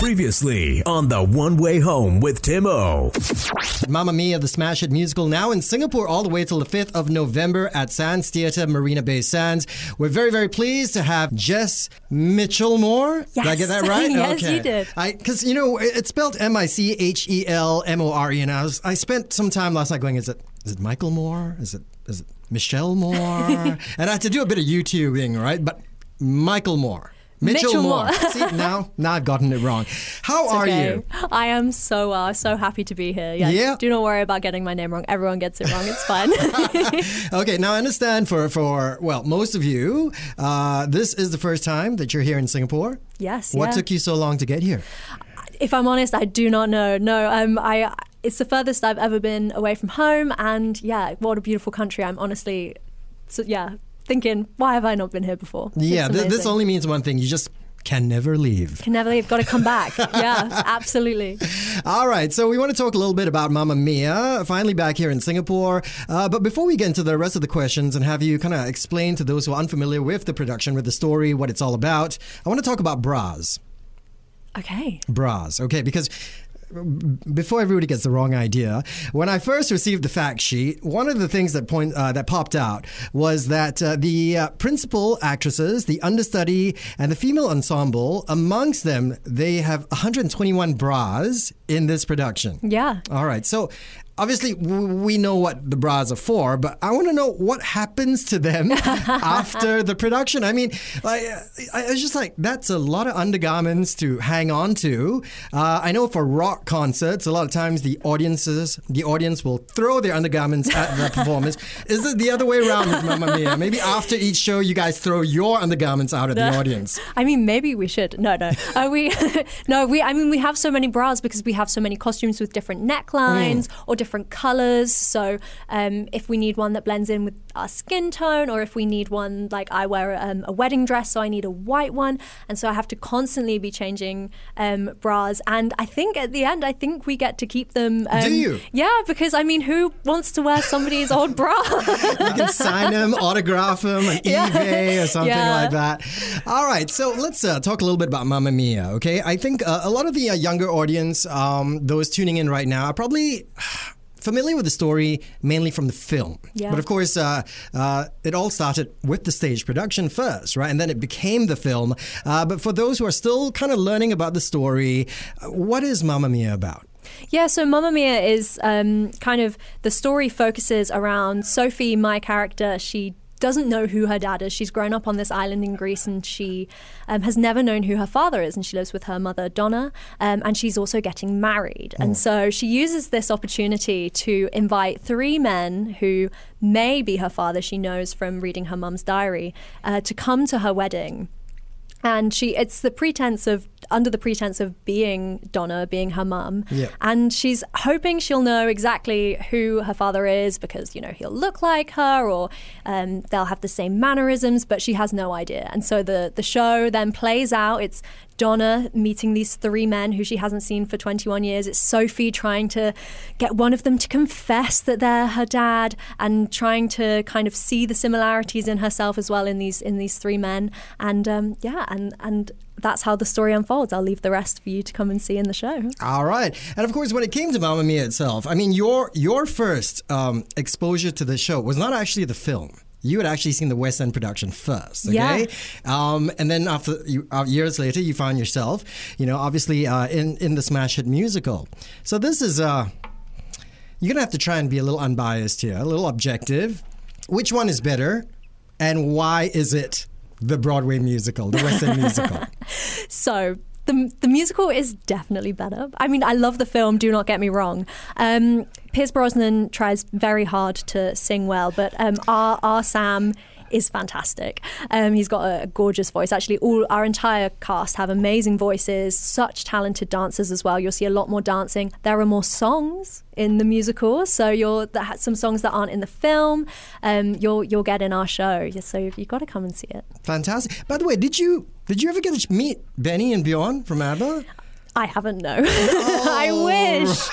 Previously on the One Way Home with Tim O. Mamma Mia, the smash hit musical, now in Singapore all the way till the 5th of November at Sands Theatre, Marina Bay Sands. We're very, very pleased to have Jess Michelmore. Did I get that right? Yes, you did. Because, you know, it's spelled M I C H E L M O R E. And I, was, I spent some time last night going, is it, is it Michael Moore? Is it, is it Michelle Moore? and I had to do a bit of YouTubing, right? But Michael Moore. Mitchell, Mitchell Moore. Moore. See, now, now I've gotten it wrong. How are Okay. you? I am so uh, so happy to be here. Yeah. Yeah. Do not worry about getting my name wrong. Everyone gets it wrong. It's fine. Okay, now I understand for for well, most of you, uh, this is the first time that you're here in Singapore. yes. What yeah. took you so long to get here? if I'm honest, I do not know. No, um, I. It's the furthest I've ever been away from home, and yeah, what a beautiful country. I'm honestly, so, yeah, thinking, why have I not been here before? Yeah, th- this only means one thing: you just can never leave. can never leave. Got to come back. yeah, absolutely. All right, so we want to talk a little bit about Mamma Mia, finally back here in Singapore. Uh, but before we get into the rest of the questions and have you kind of explain to those who are unfamiliar with the production, with the story, what it's all about, I want to talk about bras. Okay. bras. Okay, because before everybody gets the wrong idea, when I first received the fact sheet, one of the things that point uh, that popped out was that uh, the uh, principal actresses, the understudy, and the female ensemble, amongst them, they have 121 bras in this production. Yeah. All right, so. Obviously, we know what the bras are for, but I want to know what happens to them after the production. I mean, like, I was just like, that's a lot of undergarments to hang on to. Uh, I know for rock concerts, a lot of times the audiences, the audience will throw their undergarments at the performers. Is it the other way around with Mamma Mia? Maybe after each show, you guys throw your undergarments out at the audience. I mean, maybe we should. No, no. Uh, we, no, we. I mean, we have so many bras because we have so many costumes with different necklines or different colors. So, um, if we need one that blends in with our skin tone, or if we need one like I wear um, a wedding dress, so I need a white one, and so I have to constantly be changing um, bras. And I think at the end, I think we get to keep them. Um, Do you? Yeah, because I mean, who wants to wear somebody's old bra? You can sign them, autograph them on Yeah. eBay or something Yeah. like that. All right, so let's uh, talk a little bit about Mamma Mia, okay? I think uh, a lot of the uh, younger audience, um, those tuning in right now, are probably familiar with the story mainly from the film. Yeah. But of course, uh, uh, it all started with the stage production first, right? And then it became the film. Uh, but for those who are still kind of learning about the story, what is Mamma Mia about? Yeah, so Mamma Mia is um, kind of the story focuses around Sophie, my character. She doesn't know who her dad is. She's grown up on this island in Greece and she um, has never known who her father is. And she lives with her mother, Donna, um, and she's also getting married. And so she uses this opportunity to invite three men who may be her father, she knows from reading her mum's diary, uh, to come to her wedding and she it's the pretense of under the pretense of being Donna being her mum. Yeah. and she's hoping she'll know exactly who her father is because you know he'll look like her or um, they'll have the same mannerisms but she has no idea. And so the the show then plays out. It's Donna meeting these three men who she hasn't seen for 21 years. It's Sophie trying to get one of them to confess that they're her dad and trying to kind of see the similarities in herself as well in these in these three men. And um, yeah, and and that's how the story unfolds. I'll leave the rest for you to come and see in the show. All right, and of course, when it came to Mamma Mia itself, I mean, your your first um, exposure to the show was not actually the film. You had actually seen the West End production first, okay? Um, and then after you, uh, years later, you found yourself, you know, obviously uh, in in the smash hit musical. So this is uh, you're gonna have to try and be a little unbiased here, a little objective. Which one is better, and why is it the Broadway musical, the West End musical? So the the musical is definitely better. I mean, I love the film. Do not get me wrong. Um, Pierce Brosnan tries very hard to sing well, but um, our our Sam is fantastic. Um, he's got a, gorgeous voice. Actually, all our entire cast have amazing voices. Such talented dancers as well. You'll see a lot more dancing. There are more songs in the musical, so you'll that some songs that aren't in the film. Um, you'll you'll get in our show. So you've got to come and see it. Fantastic. By the way, did you did you ever get to meet Benny and Bjorn from ABBA? I haven't, no. I wish.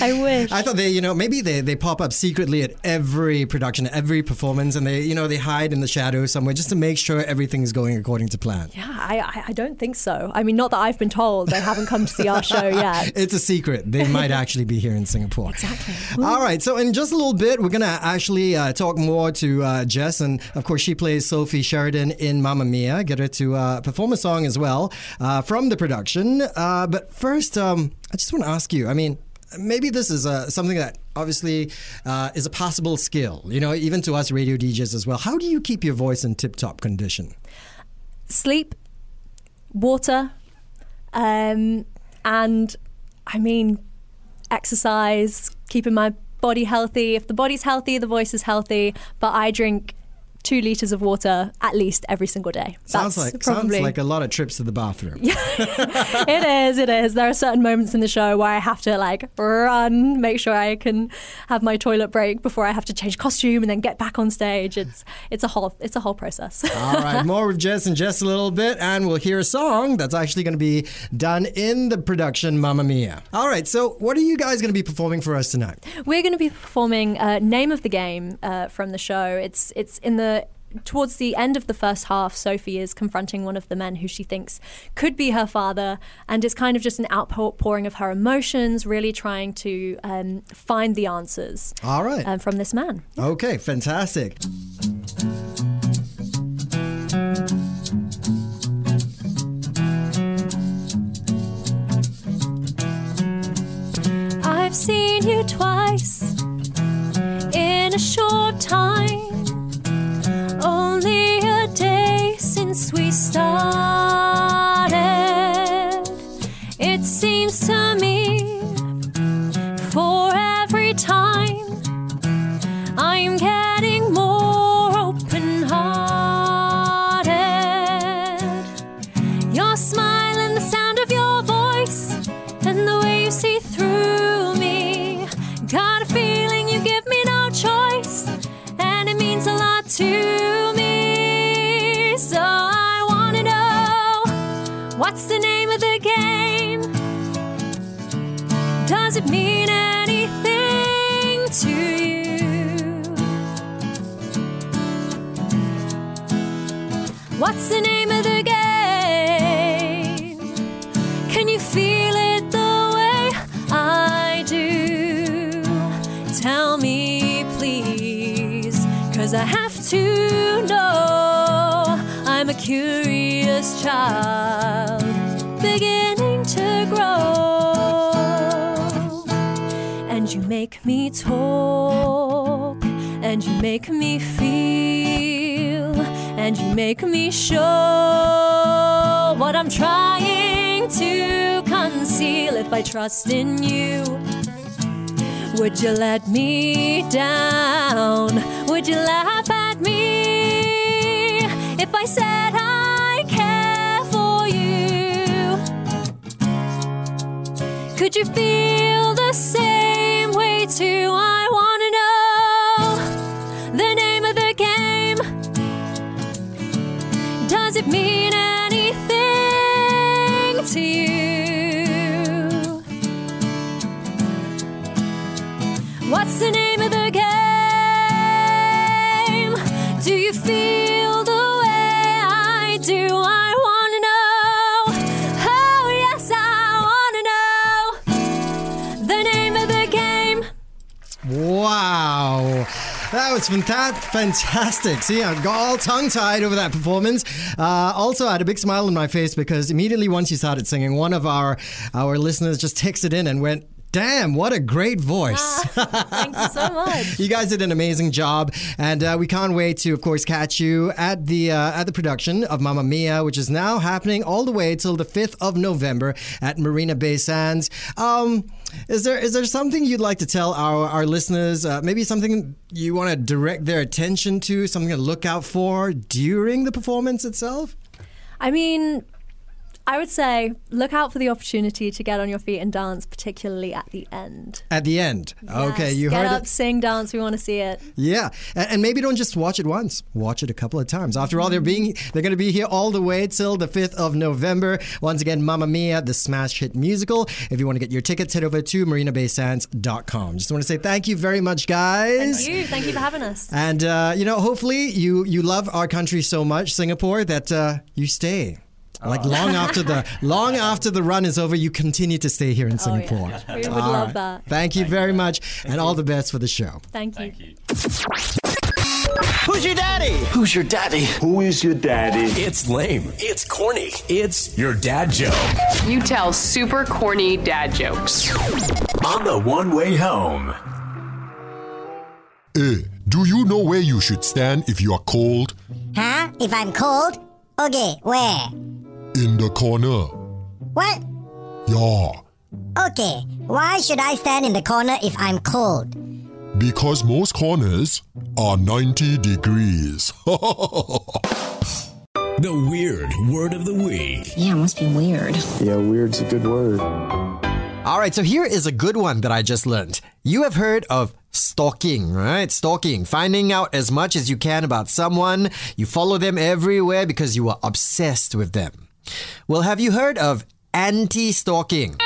I wish. I thought they, you know, maybe they, they pop up secretly at every production, every performance, and they, you know, they hide in the shadows somewhere just to make sure everything is going according to plan. yeah, I, I, don't think so. I mean, not that I've been told. They haven't come to see our show yet. It's a secret. They might actually be here in Singapore. Exactly. All right. So, in just a little bit, we're going to actually uh, talk more to uh, Jess. And of course, she plays Sophie Sheridan in Mamma Mia. Get her to uh, perform a song as well uh, from the production. Uh, but first, um, I just want to ask you I mean, maybe this is uh, something that obviously uh, is a possible skill, you know, even to us radio DJs as well. How do you keep your voice in tip top condition? Sleep, water, um, and I mean, exercise, keeping my body healthy. If the body's healthy, the voice is healthy. But I drink two liters of water at least every single day. Sounds That's like probably sounds like a lot of trips to the bathroom. it is. It is. There are certain moments in the show where I have to like run, make sure I can have my toilet break before I have to change costume and then get back on stage. It's it's a whole it's a whole process. All right, more with Jess in just a little bit, and we'll hear a song that's actually going to be done in the production Mamma Mia. All right, so what are you guys going to be performing for us tonight? We're going to be performing uh, "Name of the Game" uh, from the show. It's it's in the towards the end of the first half. Sophie is confronting one of the men who she thinks could be her father, and it's kind of just an outpouring of her emotions, really trying to um, find the answers All right. um, from this man. Okay, fantastic. I've seen you twice in a short time. What's the name of the game? Does it mean anything to you? What's the name of the game? Can you feel it the way I do? Tell me, please, cause I have to know. A curious child beginning to grow. And you make me talk, and you make me feel, and you make me show what I'm trying to conceal if I trust in you. Would you let me down? Would you laugh at me if I said I care for you? Could you feel the Was fanta- fantastic. See, I got all tongue tied over that performance. Uh, also, I had a big smile on my face because immediately once you started singing, one of our our listeners just texted in and went, Damn, what a great voice. Thank you so much. You guys did an amazing job, and uh, we can't wait to, of course, catch you at the uh, at the production of Mamma Mia, which is now happening all the way till the fifth of November at Marina Bay Sands. Um, is there is there something you'd like to tell our our listeners? Uh, maybe something you want to direct their attention to, something to look out for during the performance itself. I mean, I would say look out for the opportunity to get on your feet and dance, particularly at the end. At the end. Okay, you get heard up, it. sing, dance. We want to see it. Yeah, and, and maybe don't just watch it once. Watch it a couple of times. After all, they're being they're going to be here all the way till the fifth of November. Once again, Mamma Mia, the smash hit musical. If you want to get your tickets, head over to marinabaysands.com. Just want to say thank you very much, guys. Thank you. Thank you for having us. And uh, you know, hopefully you you love our country so much, Singapore, that uh, you stay. Like long after the long after the run is over, you continue to stay here in Singapore. Oh, yeah. Singapore. We would All love right. that. Thank you very much, and all the best for the show. Thank you. Thank you. Who's your daddy? Who's your daddy? Who is your daddy? It's lame. It's corny. It's your dad joke You tell super corny dad jokes. on the one way home. Eh, do you know where you should stand if you are cold? Huh? If I'm cold? Okay, where? In the corner. What? Yeah. Okay, why should I stand in the corner if I'm cold? Because most corners are 90 degrees. The weird word of the week. Yeah, it must be weird. Yeah, weird's a good word. All right, so here is a good one that I just learned. You have heard of stalking, right? Stalking, finding out as much as you can about someone. You follow them everywhere because you are obsessed with them. Well, have you heard of anti stalking?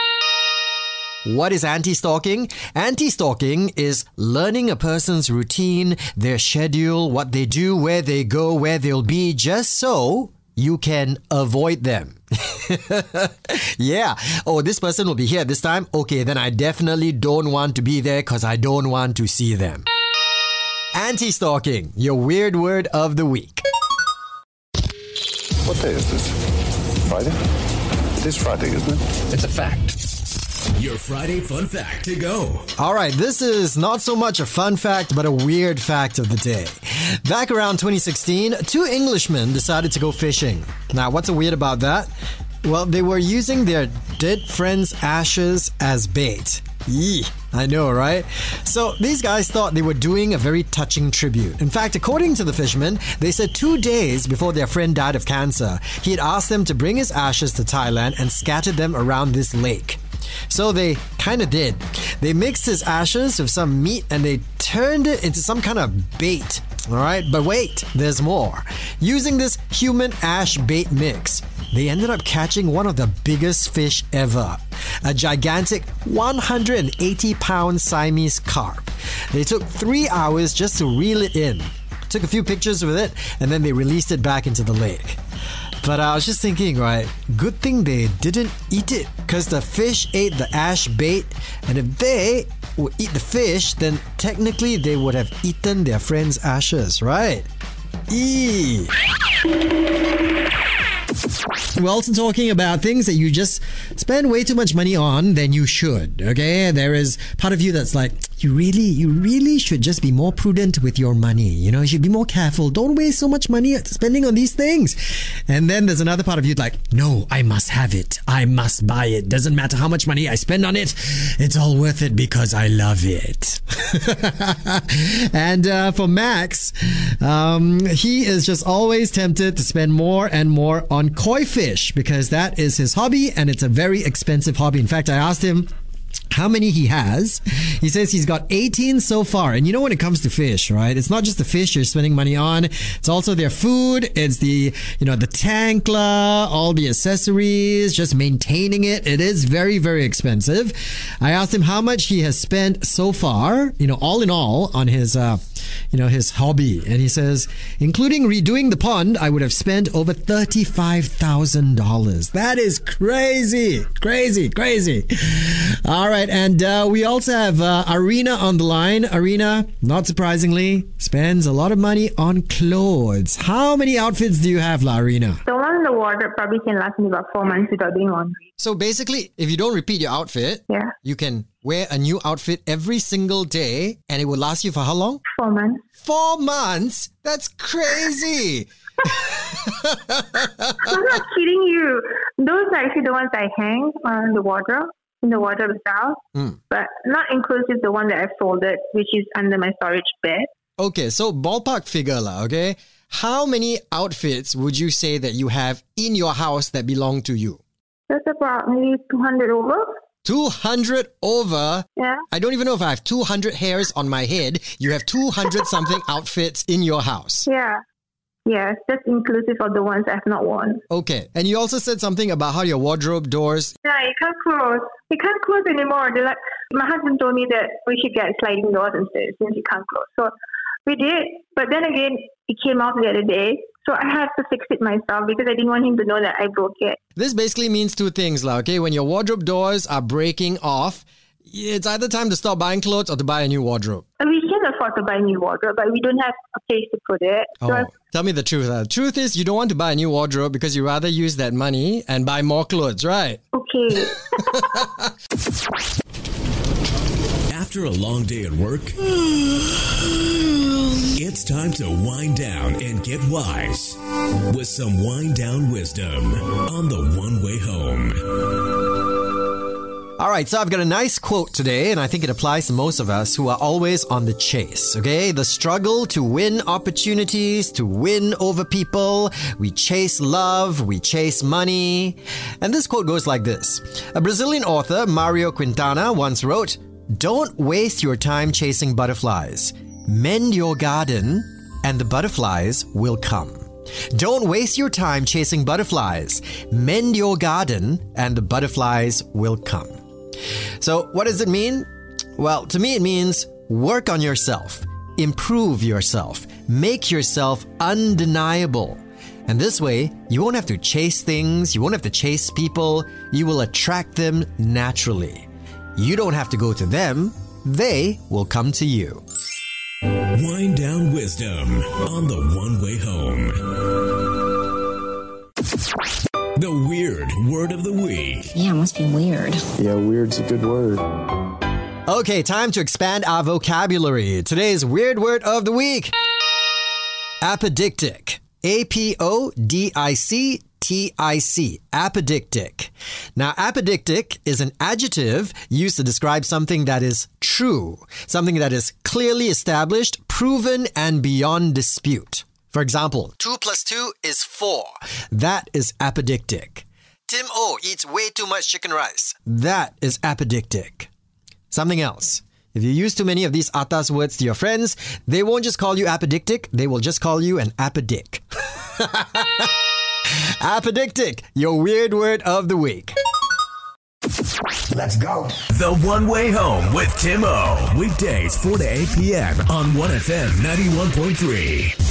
What is anti stalking? Anti stalking is learning a person's routine, their schedule, what they do, where they go, where they'll be, just so you can avoid them. yeah. Oh, this person will be here this time. Okay, then I definitely don't want to be there because I don't want to see them. Anti stalking, your weird word of the week. What day is this? Friday? It is Friday, isn't it? It's a fact. Your Friday fun fact to go. All right, this is not so much a fun fact, but a weird fact of the day. Back around 2016, two Englishmen decided to go fishing. Now, what's so weird about that? Well, they were using their dead friend's ashes as bait. I know, right? So these guys thought they were doing a very touching tribute. In fact, according to the fishermen, they said two days before their friend died of cancer, he had asked them to bring his ashes to Thailand and scatter them around this lake. So they kind of did. They mixed his ashes with some meat and they turned it into some kind of bait. All right, but wait, there's more. Using this human ash bait mix, they ended up catching one of the biggest fish ever a gigantic 180 pound Siamese carp. They took three hours just to reel it in, took a few pictures with it, and then they released it back into the lake. But uh, I was just thinking, right? Good thing they didn't eat it because the fish ate the ash bait, and if they would eat the fish, then technically they would have eaten their friend's ashes, right? Eee. We're talking about things that you just spend way too much money on than you should. Okay, there is part of you that's like, you really, you really should just be more prudent with your money. You know, you should be more careful. Don't waste so much money spending on these things. And then there's another part of you like, no, I must have it. I must buy it. Doesn't matter how much money I spend on it. It's all worth it because I love it. and uh, for Max, um, he is just always tempted to spend more and more on koi fish because that is his hobby and it's a very expensive hobby. In fact, I asked him how many he has. He says he's got 18 so far. And you know, when it comes to fish, right? It's not just the fish you're spending money on. It's also their food. It's the, you know, the tankla, all the accessories, just maintaining it. It is very, very expensive. I asked him how much he has spent so far, you know, all in all on his, uh, you know, his hobby. And he says, including redoing the pond, I would have spent over $35,000. That is crazy, crazy, crazy. All right. And uh, we also have uh, Arena on the line. Arena, not surprisingly, spends a lot of money on clothes. How many outfits do you have, La Arena? The one in the wardrobe probably can last me about four months without doing laundry. So basically, if you don't repeat your outfit, Yeah, you can wear a new outfit every single day and it will last you for how long? four months. Four months? That's crazy. I'm not kidding you. Those are actually the ones I hang on the wardrobe, in the wardrobe itself, Mm. but not inclusive the one that I folded, which is under my storage bed. Okay, so ballpark figure lah, okay? How many outfits would you say that you have in your house that belong to you? That's about maybe 200 over. 200 over. Yeah. I don't even know if I have 200 hairs on my head. You have 200 something outfits in your house. Yeah. Yes, that's inclusive of the ones I've not worn. Okay. And you also said something about how your wardrobe doors. Yeah, it can't close. It can't close anymore. They're like, my husband told me that we should get sliding doors instead since it can't close. So we did. But then again, it came off the other day. So I had to fix it myself because I didn't want him to know that I broke it. This basically means two things, lah. Okay, when your wardrobe doors are breaking off, it's either time to stop buying clothes or to buy a new wardrobe. We can afford to buy a new wardrobe, but we don't have a place to put it. So Oh, tell me the truth. Uh. The truth is, you don't want to buy a new wardrobe because you rather use that money and buy more clothes, right? okay. After a long day at work, it's time to wind down and get wise with some wind down wisdom on the one way home. All right, so I've got a nice quote today, and I think it applies to most of us who are always on the chase, okay? The struggle to win opportunities, to win over people. We chase love, we chase money. And this quote goes like this A Brazilian author, Mario Quintana, once wrote, Don't waste your time chasing butterflies. Mend your garden, and the butterflies will come. Don't waste your time chasing butterflies. Mend your garden, and the butterflies will come. So, what does it mean? Well, to me, it means work on yourself, improve yourself, make yourself undeniable. And this way, you won't have to chase things, you won't have to chase people, you will attract them naturally. You don't have to go to them, they will come to you. Wind down wisdom on the one way home. The weird word of the week. Yeah, it must be weird. Yeah, weird's a good word. Okay, time to expand our vocabulary. Today's weird word of the week apodictic. A P O D I C T I C. Apodictic. Now, apodictic is an adjective used to describe something that is true, something that is clearly established, proven, and beyond dispute. For example, 2 plus 2 is 4. That is apodictic. Tim O eats way too much chicken rice. That is apodictic. Something else. If you use too many of these atas words to your friends, they won't just call you apodictic, they will just call you an apodic. apodictic, your weird word of the week. Let's go. The One Way Home with Tim O. Weekdays 4 to 8 p.m. on 1FM 91.3.